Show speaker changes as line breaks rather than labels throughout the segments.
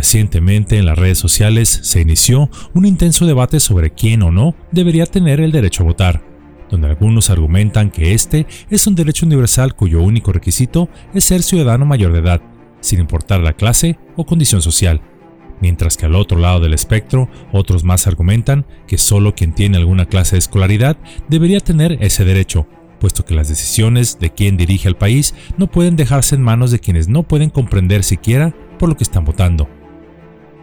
Recientemente en las redes sociales se inició un intenso debate sobre quién o no debería tener el derecho a votar, donde algunos argumentan que este es un derecho universal cuyo único requisito es ser ciudadano mayor de edad, sin importar la clase o condición social, mientras que al otro lado del espectro otros más argumentan que solo quien tiene alguna clase de escolaridad debería tener ese derecho, puesto que las decisiones de quien dirige al país no pueden dejarse en manos de quienes no pueden comprender siquiera por lo que están votando.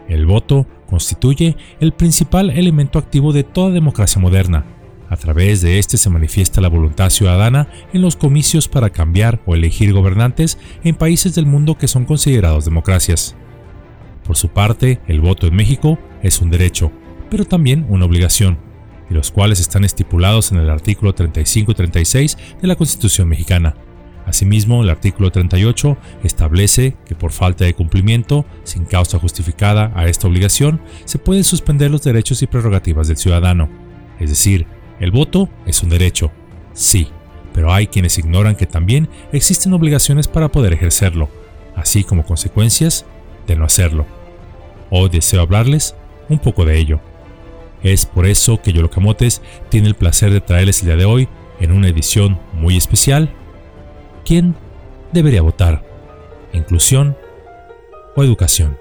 El voto constituye el principal elemento activo de toda democracia moderna. A través de este se manifiesta la voluntad ciudadana en los comicios para cambiar o elegir gobernantes en países del mundo que son considerados democracias. Por su parte, el voto en México es un derecho, pero también una obligación, y los cuales están estipulados en el artículo 35 y 36 de la Constitución mexicana. Asimismo, el artículo 38 establece que por falta de cumplimiento, sin causa justificada a esta obligación, se pueden suspender los derechos y prerrogativas del ciudadano. Es decir, el voto es un derecho, sí, pero hay quienes ignoran que también existen obligaciones para poder ejercerlo, así como consecuencias de no hacerlo. Hoy deseo hablarles un poco de ello. Es por eso que Yolocamotes tiene el placer de traerles el día de hoy, en una edición muy especial, ¿Quién debería votar? ¿Inclusión o educación?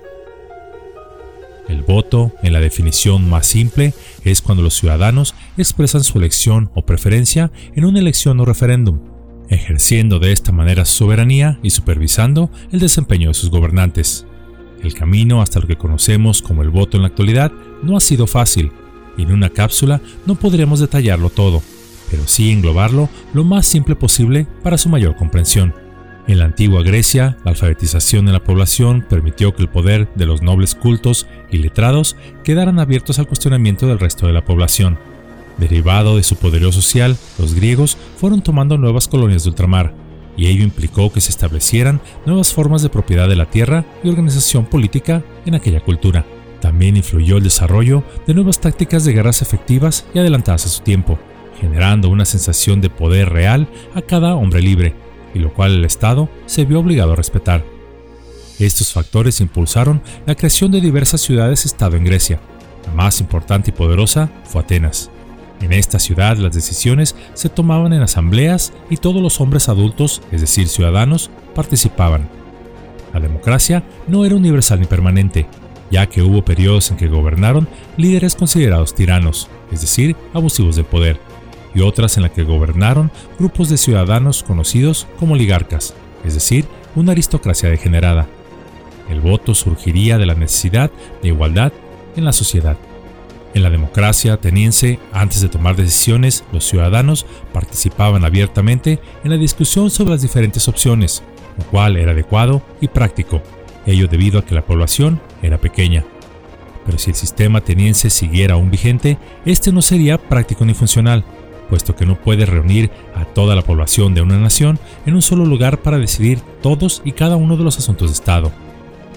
El voto, en la definición más simple, es cuando los ciudadanos expresan su elección o preferencia en una elección o referéndum, ejerciendo de esta manera su soberanía y supervisando el desempeño de sus gobernantes. El camino hasta lo que conocemos como el voto en la actualidad no ha sido fácil, y en una cápsula no podremos detallarlo todo, pero sí englobarlo lo más simple posible para su mayor comprensión. En la antigua Grecia, la alfabetización de la población permitió que el poder de los nobles cultos y letrados quedaran abiertos al cuestionamiento del resto de la población. Derivado de su poderío social, los griegos fueron tomando nuevas colonias de ultramar, y ello implicó que se establecieran nuevas formas de propiedad de la tierra y organización política en aquella cultura. También influyó el desarrollo de nuevas tácticas de guerras efectivas y adelantadas a su tiempo, generando una sensación de poder real a cada hombre libre, y lo cual el Estado se vio obligado a respetar. Estos factores impulsaron la creación de diversas ciudades-estado en Grecia. La más importante y poderosa fue Atenas. En esta ciudad las decisiones se tomaban en asambleas y todos los hombres adultos, es decir, ciudadanos, participaban. La democracia no era universal ni permanente, ya que hubo periodos en que gobernaron líderes considerados tiranos, es decir, abusivos del poder, y otras en las que gobernaron grupos de ciudadanos conocidos como oligarcas, es decir, una aristocracia degenerada. El voto surgiría de la necesidad de igualdad en la sociedad. En la democracia ateniense, antes de tomar decisiones, los ciudadanos participaban abiertamente en la discusión sobre las diferentes opciones, lo cual era adecuado y práctico, ello debido a que la población era pequeña. Pero si el sistema ateniense siguiera aún vigente, este no sería práctico ni funcional, puesto que no puede reunir a toda la población de una nación en un solo lugar para decidir todos y cada uno de los asuntos de Estado.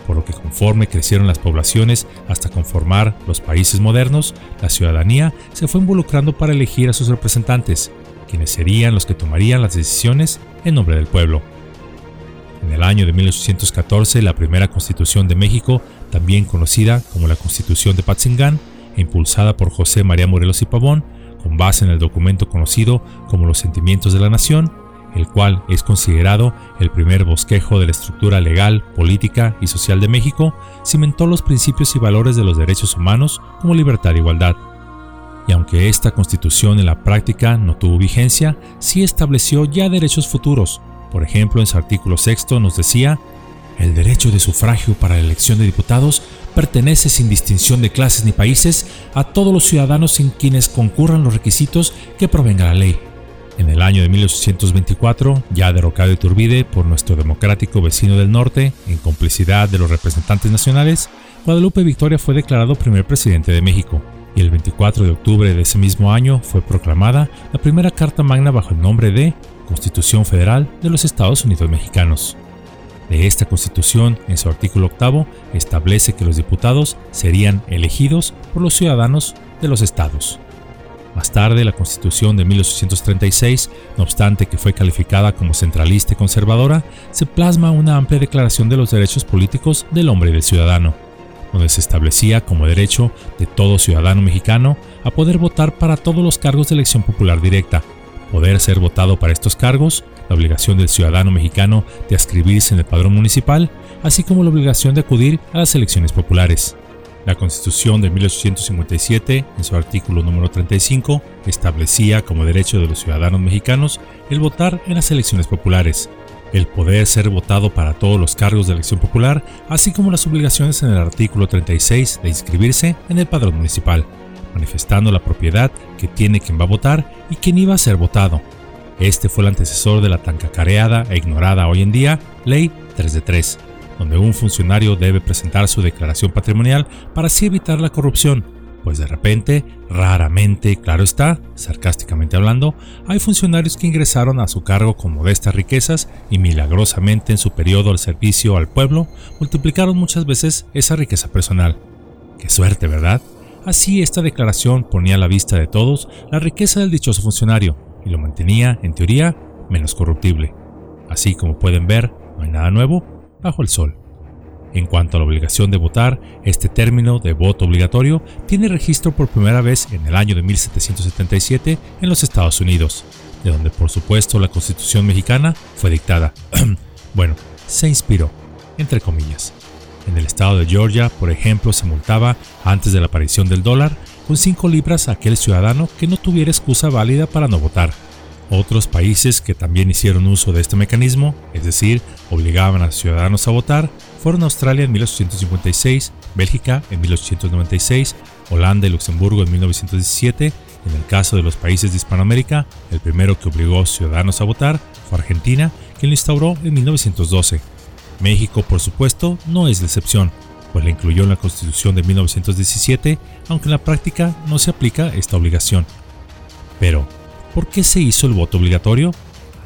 Por lo que conforme crecieron las poblaciones hasta conformar los países modernos, la ciudadanía se fue involucrando para elegir a sus representantes, quienes serían los que tomarían las decisiones en nombre del pueblo. En el año de 1814, la primera constitución de México, también conocida como la Constitución de Patzingán, impulsada por José María Morelos y Pavón, con base en el documento conocido como Los Sentimientos de la Nación, el cual es considerado el primer bosquejo de la estructura legal, política y social de México, cimentó los principios y valores de los derechos humanos como libertad e igualdad. Y aunque esta constitución en la práctica no tuvo vigencia, sí estableció ya derechos futuros. Por ejemplo, en su artículo sexto nos decía el derecho de sufragio para la elección de diputados pertenece sin distinción de clases ni países a todos los ciudadanos sin quienes concurran los requisitos que provenga la ley. En el año de 1824, ya derrocado Iturbide por nuestro democrático vecino del norte, en complicidad de los representantes nacionales, Guadalupe Victoria fue declarado primer presidente de México, y el 24 de octubre de ese mismo año fue proclamada la primera Carta Magna bajo el nombre de Constitución Federal de los Estados Unidos Mexicanos de esta Constitución, en su artículo octavo, establece que los diputados serían elegidos por los ciudadanos de los estados. Más tarde, la Constitución de 1836, no obstante que fue calificada como centralista y conservadora, se plasma una amplia declaración de los derechos políticos del hombre y del ciudadano. donde se establecía como derecho de todo ciudadano mexicano a poder votar para todos los cargos de elección popular directa, poder ser votado para estos cargos, la obligación del ciudadano mexicano de inscribirse en el padrón municipal, así como la obligación de acudir a las elecciones populares. La Constitución de 1857, en su artículo número 35, establecía como derecho de los ciudadanos mexicanos el votar en las elecciones populares, el poder ser votado para todos los cargos de elección popular, así como las obligaciones en el artículo 36 de inscribirse en el padrón municipal, manifestando la propiedad que tiene quien va a votar y quien iba a ser votado. Este fue el antecesor de la tan cacareada e ignorada hoy en día Ley 3 de 3, donde un funcionario debe presentar su declaración patrimonial para así evitar la corrupción, pues de repente, raramente, claro está, sarcásticamente hablando, hay funcionarios que ingresaron a su cargo con modestas riquezas y milagrosamente en su periodo al servicio al pueblo multiplicaron muchas veces esa riqueza personal. Qué suerte, ¿verdad? Así esta declaración ponía a la vista de todos la riqueza del dichoso funcionario y lo mantenía, en teoría, menos corruptible. Así como pueden ver, no hay nada nuevo bajo el sol. En cuanto a la obligación de votar, este término de voto obligatorio tiene registro por primera vez en el año de 1777 en los Estados Unidos, de donde por supuesto la Constitución mexicana fue dictada. bueno, se inspiró, entre comillas. En el estado de Georgia, por ejemplo, se multaba, antes de la aparición del dólar, con 5 libras a aquel ciudadano que no tuviera excusa válida para no votar. Otros países que también hicieron uso de este mecanismo, es decir, obligaban a ciudadanos a votar, fueron Australia en 1856, Bélgica en 1896, Holanda y Luxemburgo en 1917. En el caso de los países de Hispanoamérica, el primero que obligó a ciudadanos a votar fue Argentina, quien lo instauró en 1912. México, por supuesto, no es la excepción, pues la incluyó en la Constitución de 1917, aunque en la práctica no se aplica esta obligación. Pero, ¿Por qué se hizo el voto obligatorio?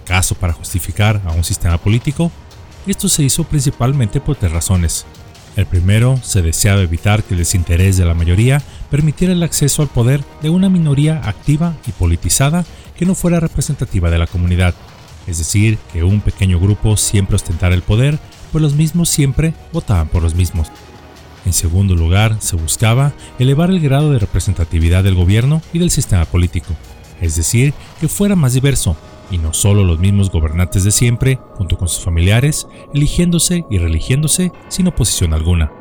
¿Acaso para justificar a un sistema político? Esto se hizo principalmente por tres razones. El primero, se deseaba evitar que el desinterés de la mayoría permitiera el acceso al poder de una minoría activa y politizada que no fuera representativa de la comunidad, es decir, que un pequeño grupo siempre ostentara el poder, pues los mismos siempre votaban por los mismos. En segundo lugar, se buscaba elevar el grado de representatividad del gobierno y del sistema político es decir, que fuera más diverso, y no solo los mismos gobernantes de siempre, junto con sus familiares, eligiéndose y religiéndose sin oposición alguna.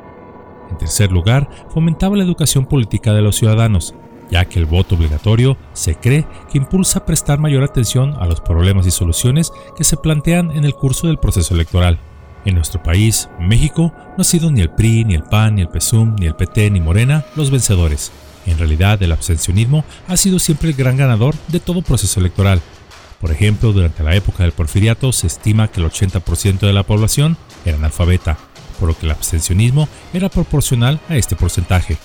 En tercer lugar, fomentaba la educación política de los ciudadanos, ya que el voto obligatorio se cree que impulsa a prestar mayor atención a los problemas y soluciones que se plantean en el curso del proceso electoral. En nuestro país, México, no ha sido ni el PRI, ni el PAN, ni el PSUM, ni el PT, ni Morena los vencedores, en realidad, el abstencionismo ha sido siempre el gran ganador de todo proceso electoral. Por ejemplo, durante la época del porfiriato se estima que el 80% de la población era analfabeta, por lo que el abstencionismo era proporcional a este porcentaje.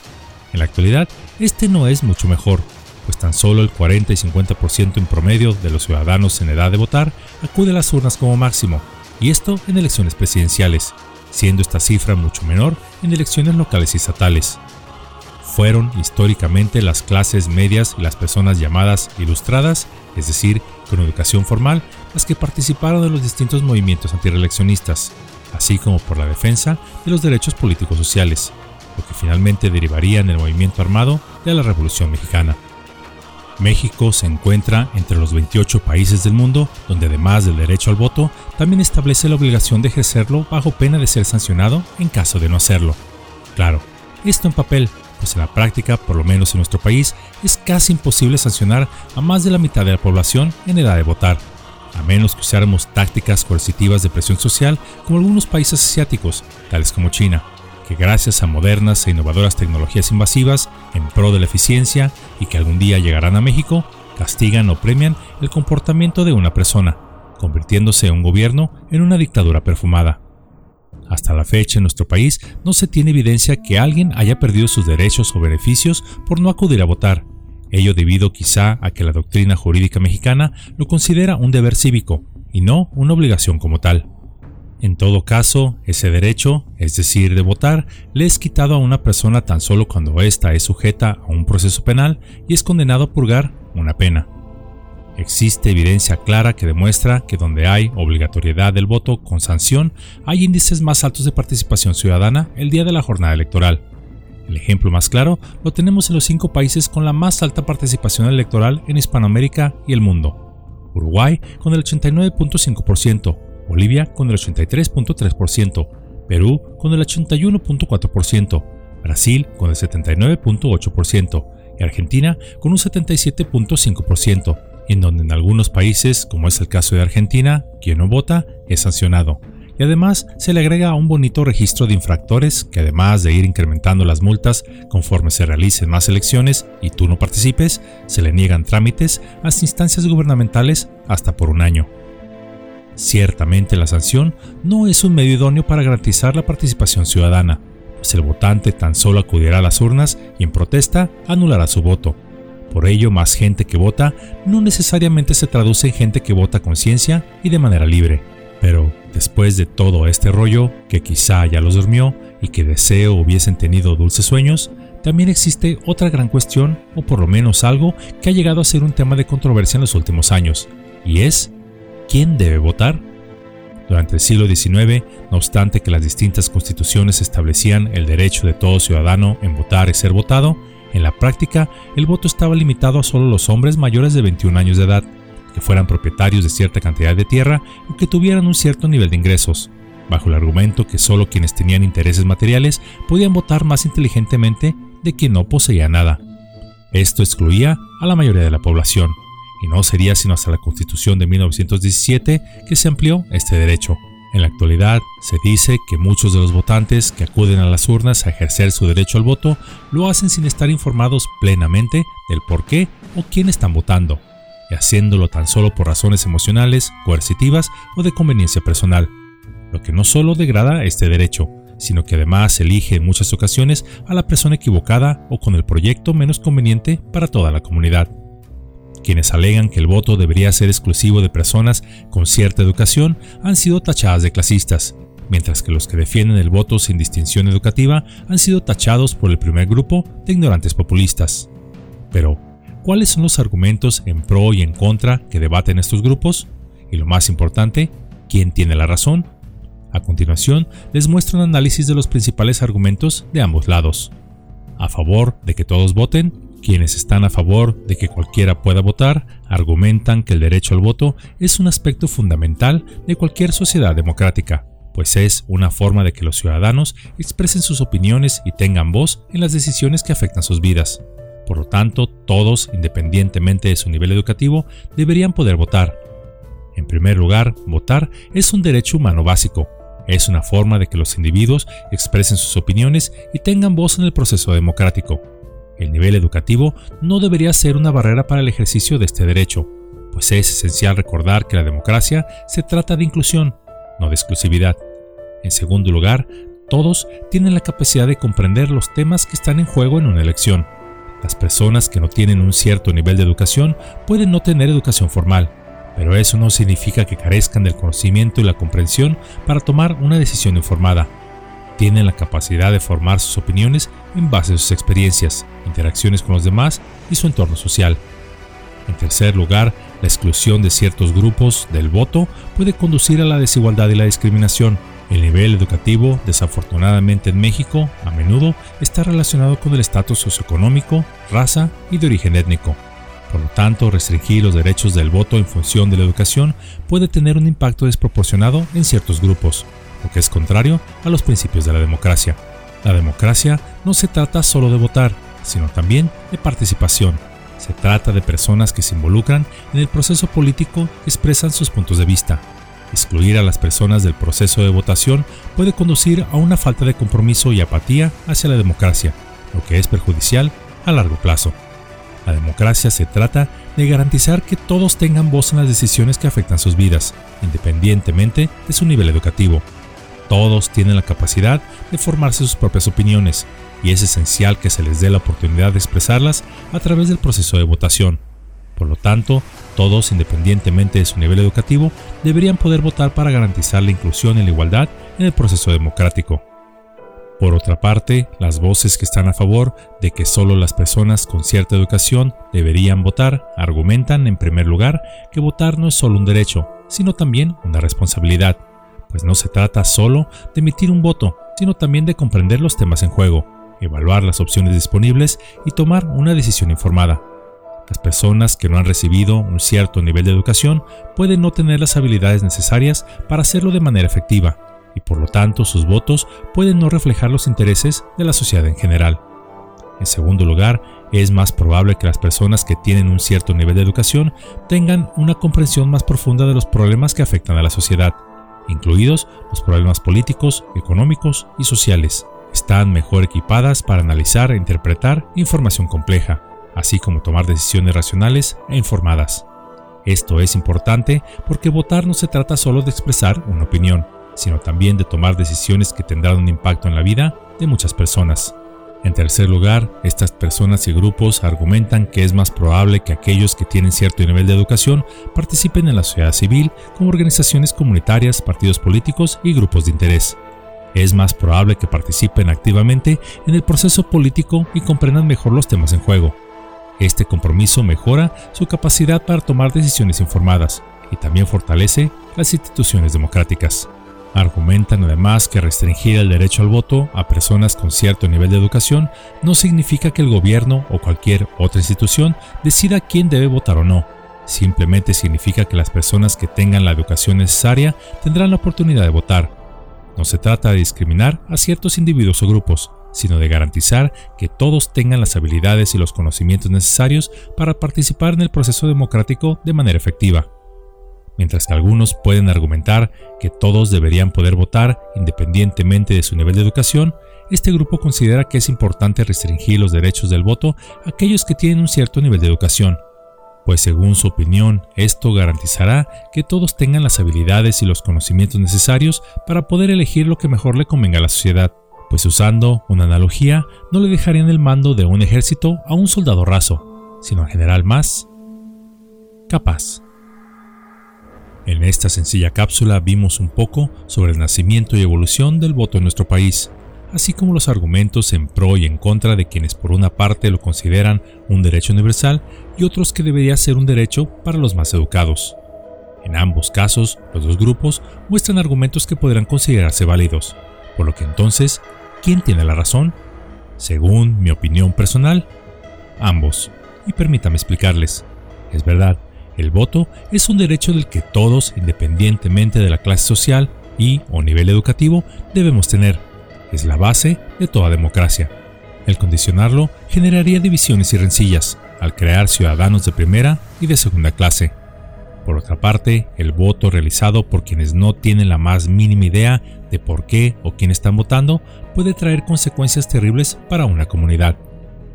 En la actualidad, este no es mucho mejor, pues tan solo el 40 y 50% en promedio de los ciudadanos en edad de votar acude a las urnas como máximo, y esto en elecciones presidenciales, siendo esta cifra mucho menor en elecciones locales y estatales fueron históricamente las clases medias y las personas llamadas ilustradas, es decir, con educación formal, las que participaron de los distintos movimientos antireeleccionistas, así como por la defensa de los derechos políticos sociales, lo que finalmente derivaría en el movimiento armado de la Revolución Mexicana. México se encuentra entre los 28 países del mundo donde además del derecho al voto, también establece la obligación de ejercerlo bajo pena de ser sancionado en caso de no hacerlo. Claro, esto en papel, pues en la práctica, por lo menos en nuestro país, es casi imposible sancionar a más de la mitad de la población en edad de votar, a menos que usáramos tácticas coercitivas de presión social como algunos países asiáticos, tales como China, que gracias a modernas e innovadoras tecnologías invasivas en pro de la eficiencia y que algún día llegarán a México, castigan o premian el comportamiento de una persona, convirtiéndose un gobierno en una dictadura perfumada. Hasta la fecha en nuestro país no se tiene evidencia que alguien haya perdido sus derechos o beneficios por no acudir a votar, ello debido quizá a que la doctrina jurídica mexicana lo considera un deber cívico y no una obligación como tal. En todo caso, ese derecho, es decir, de votar, le es quitado a una persona tan solo cuando ésta es sujeta a un proceso penal y es condenado a purgar una pena. Existe evidencia clara que demuestra que donde hay obligatoriedad del voto con sanción, hay índices más altos de participación ciudadana el día de la jornada electoral. El ejemplo más claro lo tenemos en los cinco países con la más alta participación electoral en Hispanoamérica y el mundo. Uruguay con el 89.5%, Bolivia con el 83.3%, Perú con el 81.4%, Brasil con el 79.8% y Argentina con un 77.5%, en donde en algunos países, como es el caso de Argentina, quien no vota es sancionado. Y además se le agrega un bonito registro de infractores que además de ir incrementando las multas conforme se realicen más elecciones y tú no participes, se le niegan trámites a instancias gubernamentales hasta por un año. Ciertamente la sanción no es un medio idóneo para garantizar la participación ciudadana, pues el votante tan solo acudirá a las urnas y en protesta anulará su voto. Por ello, más gente que vota no necesariamente se traduce en gente que vota con ciencia y de manera libre. Pero, después de todo este rollo, que quizá ya los durmió y que deseo hubiesen tenido dulces sueños, también existe otra gran cuestión, o por lo menos algo que ha llegado a ser un tema de controversia en los últimos años, y es ¿quién debe votar? Durante el siglo XIX, no obstante que las distintas constituciones establecían el derecho de todo ciudadano en votar y ser votado, en la práctica el voto estaba limitado a solo los hombres mayores de 21 años de edad, que fueran propietarios de cierta cantidad de tierra o que tuvieran un cierto nivel de ingresos, bajo el argumento que solo quienes tenían intereses materiales podían votar más inteligentemente de quien no poseía nada. Esto excluía a la mayoría de la población y no sería sino hasta la Constitución de 1917 que se amplió este derecho. En la actualidad se dice que muchos de los votantes que acuden a las urnas a ejercer su derecho al voto lo hacen sin estar informados plenamente del por qué o quién están votando, y haciéndolo tan solo por razones emocionales, coercitivas o de conveniencia personal, lo que no solo degrada este derecho, sino que además elige en muchas ocasiones a la persona equivocada o con el proyecto menos conveniente para toda la comunidad. Quienes alegan que el voto debería ser exclusivo de personas con cierta educación han sido tachadas de clasistas, mientras que los que defienden el voto sin distinción educativa han sido tachados por el primer grupo de ignorantes populistas. Pero, ¿cuáles son los argumentos en pro y en contra que debaten estos grupos? Y lo más importante, ¿quién tiene la razón? A continuación, les muestro un análisis de los principales argumentos de ambos lados. A favor de que todos voten, quienes están a favor de que cualquiera pueda votar argumentan que el derecho al voto es un aspecto fundamental de cualquier sociedad democrática, pues es una forma de que los ciudadanos expresen sus opiniones y tengan voz en las decisiones que afectan sus vidas. Por lo tanto, todos, independientemente de su nivel educativo, deberían poder votar. En primer lugar, votar es un derecho humano básico. Es una forma de que los individuos expresen sus opiniones y tengan voz en el proceso democrático. El nivel educativo no debería ser una barrera para el ejercicio de este derecho, pues es esencial recordar que la democracia se trata de inclusión, no de exclusividad. En segundo lugar, todos tienen la capacidad de comprender los temas que están en juego en una elección. Las personas que no tienen un cierto nivel de educación pueden no tener educación formal, pero eso no significa que carezcan del conocimiento y la comprensión para tomar una decisión informada tienen la capacidad de formar sus opiniones en base a sus experiencias, interacciones con los demás y su entorno social. En tercer lugar, la exclusión de ciertos grupos del voto puede conducir a la desigualdad y la discriminación. El nivel educativo, desafortunadamente en México, a menudo está relacionado con el estatus socioeconómico, raza y de origen étnico. Por lo tanto, restringir los derechos del voto en función de la educación puede tener un impacto desproporcionado en ciertos grupos, lo que es contrario a los principios de la democracia. La democracia no se trata solo de votar, sino también de participación. Se trata de personas que se involucran en el proceso político y expresan sus puntos de vista. Excluir a las personas del proceso de votación puede conducir a una falta de compromiso y apatía hacia la democracia, lo que es perjudicial a largo plazo. La democracia se trata de garantizar que todos tengan voz en las decisiones que afectan sus vidas, independientemente de su nivel educativo, todos tienen la capacidad de formarse sus propias opiniones y es esencial que se les dé la oportunidad de expresarlas a través del proceso de votación. Por lo tanto, todos, independientemente de su nivel educativo, deberían poder votar para garantizar la inclusión y la igualdad en el proceso democrático. Por otra parte, las voces que están a favor de que solo las personas con cierta educación deberían votar argumentan, en primer lugar, que votar no es solo un derecho, sino también una responsabilidad, pues no se trata solo de emitir un voto, sino también de comprender los temas en juego, evaluar las opciones disponibles y tomar una decisión informada. Las personas que no han recibido un cierto nivel de educación pueden no tener las habilidades necesarias para hacerlo de manera efectiva, y por lo tanto sus votos pueden no reflejar los intereses de la sociedad en general. En segundo lugar, es más probable que las personas que tienen un cierto nivel de educación tengan una comprensión más profunda de los problemas que afectan a la sociedad, incluidos los problemas políticos, económicos y sociales. Están mejor equipadas para analizar e interpretar información compleja, así como tomar decisiones racionales e informadas. Esto es importante porque votar no se trata solo de expresar una opinión, sino también de tomar decisiones que tendrán un impacto en la vida de muchas personas. En tercer lugar, estas personas y grupos argumentan que es más probable que aquellos que tienen cierto nivel de educación participen en la sociedad civil como organizaciones comunitarias, partidos políticos y grupos de interés. Es más probable que participen activamente en el proceso político y comprendan mejor los temas en juego. Este compromiso mejora su capacidad para tomar decisiones informadas y también fortalece las instituciones democráticas. Argumentan además que restringir el derecho al voto a personas con cierto nivel de educación no significa que el gobierno o cualquier otra institución decida quién debe votar o no. Simplemente significa que las personas que tengan la educación necesaria tendrán la oportunidad de votar. No se trata de discriminar a ciertos individuos o grupos, sino de garantizar que todos tengan las habilidades y los conocimientos necesarios para participar en el proceso democrático de manera efectiva. Mientras que algunos pueden argumentar que todos deberían poder votar independientemente de su nivel de educación, este grupo considera que es importante restringir los derechos del voto a aquellos que tienen un cierto nivel de educación, pues según su opinión, esto garantizará que todos tengan las habilidades y los conocimientos necesarios para poder elegir lo que mejor le convenga a la sociedad, pues usando una analogía, no le dejarían el mando de un ejército a un soldado raso, sino al general más capaz. En esta sencilla cápsula vimos un poco sobre el nacimiento y evolución del voto en nuestro país, así como los argumentos en pro y en contra de quienes por una parte lo consideran un derecho universal y otros que debería ser un derecho para los más educados. En ambos casos, los dos grupos muestran argumentos que podrán considerarse válidos, por lo que entonces, ¿quién tiene la razón? Según mi opinión personal, ambos. Y permítame explicarles. Es verdad, el voto es un derecho del que todos, independientemente de la clase social y o nivel educativo, debemos tener. Es la base de toda democracia. El condicionarlo generaría divisiones y rencillas, al crear ciudadanos de primera y de segunda clase. Por otra parte, el voto realizado por quienes no tienen la más mínima idea de por qué o quién están votando puede traer consecuencias terribles para una comunidad,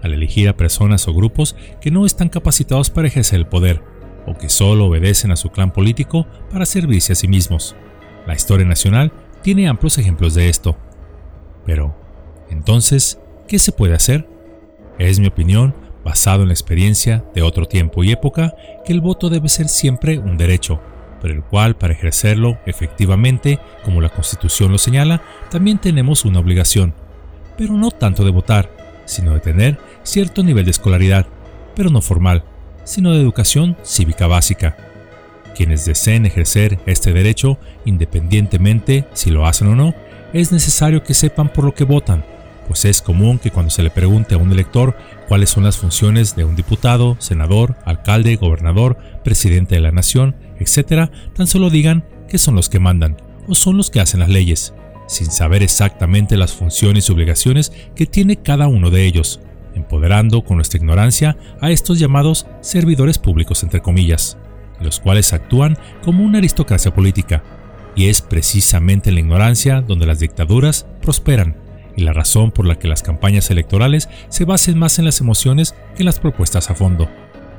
al elegir a personas o grupos que no están capacitados para ejercer el poder, o que solo obedecen a su clan político para servirse a sí mismos. La historia nacional tiene amplios ejemplos de esto. Pero, entonces, ¿qué se puede hacer? Es mi opinión, basado en la experiencia de otro tiempo y época, que el voto debe ser siempre un derecho, pero el cual para ejercerlo efectivamente, como la Constitución lo señala, también tenemos una obligación, pero no tanto de votar, sino de tener cierto nivel de escolaridad, pero no formal, sino de educación cívica básica. Quienes deseen ejercer este derecho, independientemente si lo hacen o no, es necesario que sepan por lo que votan, pues es común que cuando se le pregunte a un elector cuáles son las funciones de un diputado, senador, alcalde, gobernador, presidente de la nación, etc., tan solo digan que son los que mandan o son los que hacen las leyes, sin saber exactamente las funciones y obligaciones que tiene cada uno de ellos, empoderando con nuestra ignorancia a estos llamados servidores públicos entre comillas, los cuales actúan como una aristocracia política, y es precisamente en la ignorancia donde las dictaduras prosperan y la razón por la que las campañas electorales se basen más en las emociones que en las propuestas a fondo.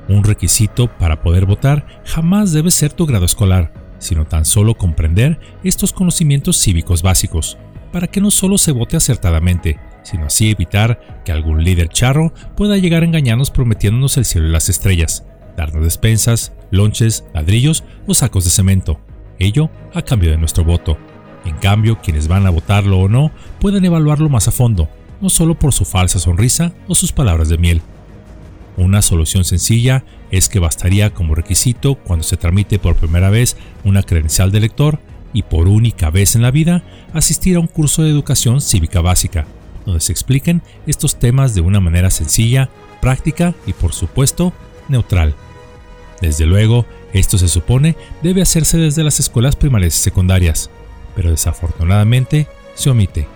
Un requisito para poder votar jamás debe ser tu grado escolar, sino tan solo comprender estos conocimientos cívicos básicos, para que no solo se vote acertadamente, sino así evitar que algún líder charro pueda llegar a engañarnos prometiéndonos el cielo y las estrellas, darnos despensas, lonches, ladrillos o sacos de cemento, ello a cambio de nuestro voto. En cambio, quienes van a votarlo o no pueden evaluarlo más a fondo, no solo por su falsa sonrisa o sus palabras de miel. Una solución sencilla es que bastaría como requisito cuando se tramite por primera vez una credencial de lector y por única vez en la vida asistir a un curso de educación cívica básica, donde se expliquen estos temas de una manera sencilla, práctica y por supuesto neutral. Desde luego, esto se supone debe hacerse desde las escuelas primarias y secundarias, pero desafortunadamente se omite.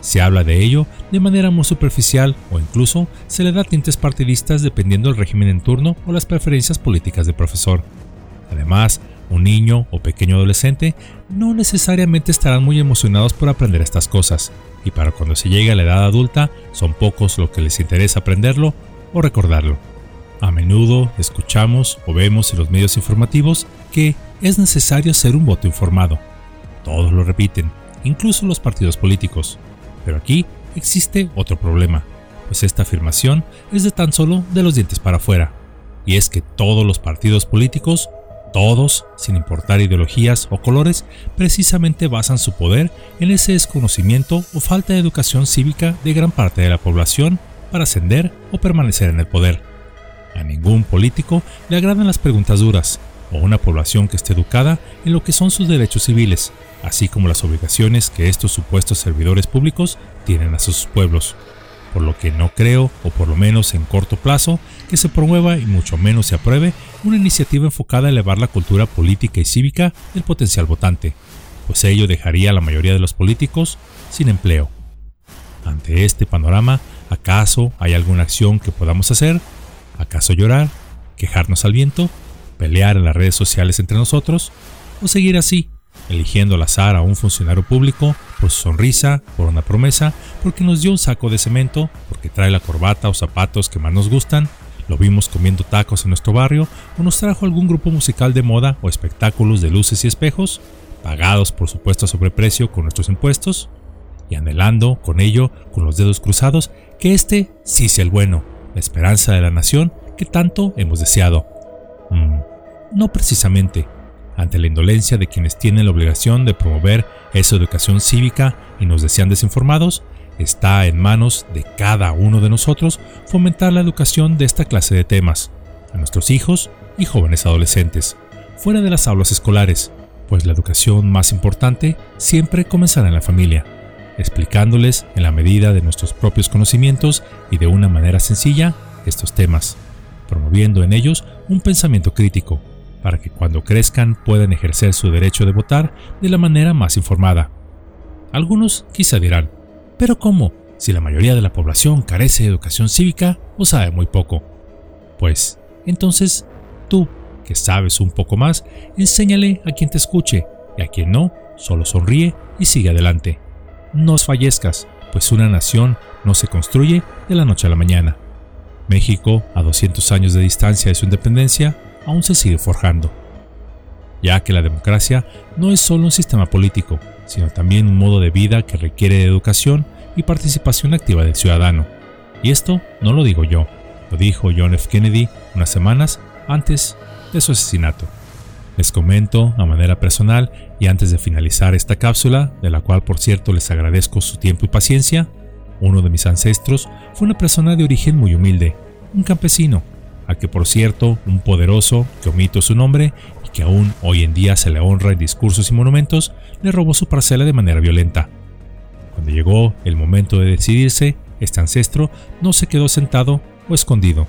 Se habla de ello de manera muy superficial o incluso se le da tintes partidistas dependiendo del régimen en turno o las preferencias políticas del profesor. Además, un niño o pequeño adolescente no necesariamente estarán muy emocionados por aprender estas cosas, y para cuando se llegue a la edad adulta son pocos lo que les interesa aprenderlo o recordarlo. A menudo escuchamos o vemos en los medios informativos que es necesario ser un voto informado. Todos lo repiten, incluso los partidos políticos. Pero aquí existe otro problema, pues esta afirmación es de tan solo de los dientes para afuera, y es que todos los partidos políticos, todos, sin importar ideologías o colores, precisamente basan su poder en ese desconocimiento o falta de educación cívica de gran parte de la población para ascender o permanecer en el poder. A ningún político le agradan las preguntas duras, o una población que esté educada en lo que son sus derechos civiles, así como las obligaciones que estos supuestos servidores públicos tienen a sus pueblos. Por lo que no creo, o por lo menos en corto plazo, que se promueva y mucho menos se apruebe una iniciativa enfocada a elevar la cultura política y cívica del potencial votante, pues ello dejaría a la mayoría de los políticos sin empleo. Ante este panorama, ¿acaso hay alguna acción que podamos hacer? ¿Acaso llorar? ¿Quejarnos al viento? ¿Pelear en las redes sociales entre nosotros? ¿O seguir así, eligiendo al azar a un funcionario público por su sonrisa, por una promesa, porque nos dio un saco de cemento, porque trae la corbata o zapatos que más nos gustan, lo vimos comiendo tacos en nuestro barrio o nos trajo algún grupo musical de moda o espectáculos de luces y espejos, pagados por supuesto a sobreprecio con nuestros impuestos, y anhelando con ello, con los dedos cruzados, que este sí sea el bueno, la esperanza de la nación que tanto hemos deseado. Mm, no precisamente, ante la indolencia de quienes tienen la obligación de promover esa educación cívica y nos desean desinformados, está en manos de cada uno de nosotros fomentar la educación de esta clase de temas a nuestros hijos y jóvenes adolescentes, fuera de las aulas escolares, pues la educación más importante siempre comenzará en la familia explicándoles en la medida de nuestros propios conocimientos y de una manera sencilla estos temas, promoviendo en ellos un pensamiento crítico, para que cuando crezcan puedan ejercer su derecho de votar de la manera más informada. Algunos quizá dirán, pero ¿cómo? Si la mayoría de la población carece de educación cívica o sabe muy poco. Pues, entonces, tú, que sabes un poco más, enséñale a quien te escuche y a quien no, solo sonríe y sigue adelante no fallezcas, pues una nación no se construye de la noche a la mañana. México, a 200 años de distancia de su independencia, aún se sigue forjando, ya que la democracia no es solo un sistema político, sino también un modo de vida que requiere de educación y participación activa del ciudadano. Y esto no lo digo yo, lo dijo John F. Kennedy unas semanas antes de su asesinato. Les comento a manera personal y antes de finalizar esta cápsula, de la cual por cierto les agradezco su tiempo y paciencia, uno de mis ancestros fue una persona de origen muy humilde, un campesino, a que por cierto un poderoso, que omito su nombre que aún hoy en día se le honra en discursos y monumentos, le robó su parcela de manera violenta. Cuando llegó el momento de decidirse, este ancestro no se quedó sentado o escondido,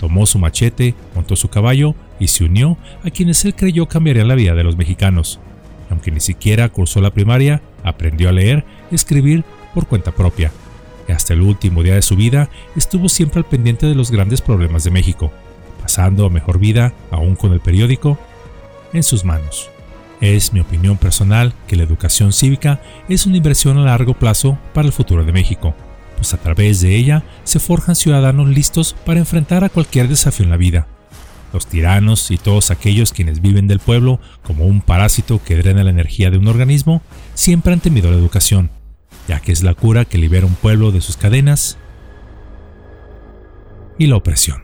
tomó su machete, montó su caballo y se unió a quienes él creyó cambiarían la vida de los mexicanos. Aunque ni siquiera cursó la primaria, aprendió a leer y escribir por cuenta propia. Y hasta el último día de su vida estuvo siempre al pendiente de los grandes problemas de México, pasando a mejor vida, aún con el periódico, en sus manos. Es mi opinión personal que la educación cívica es una inversión a largo plazo para el futuro de México pues a través de ella se forjan ciudadanos listos para enfrentar a cualquier desafío en la vida. Los tiranos y todos aquellos quienes viven del pueblo como un parásito que drena la energía de un organismo siempre han temido la educación, ya que es la cura que libera un pueblo de sus cadenas y la opresión.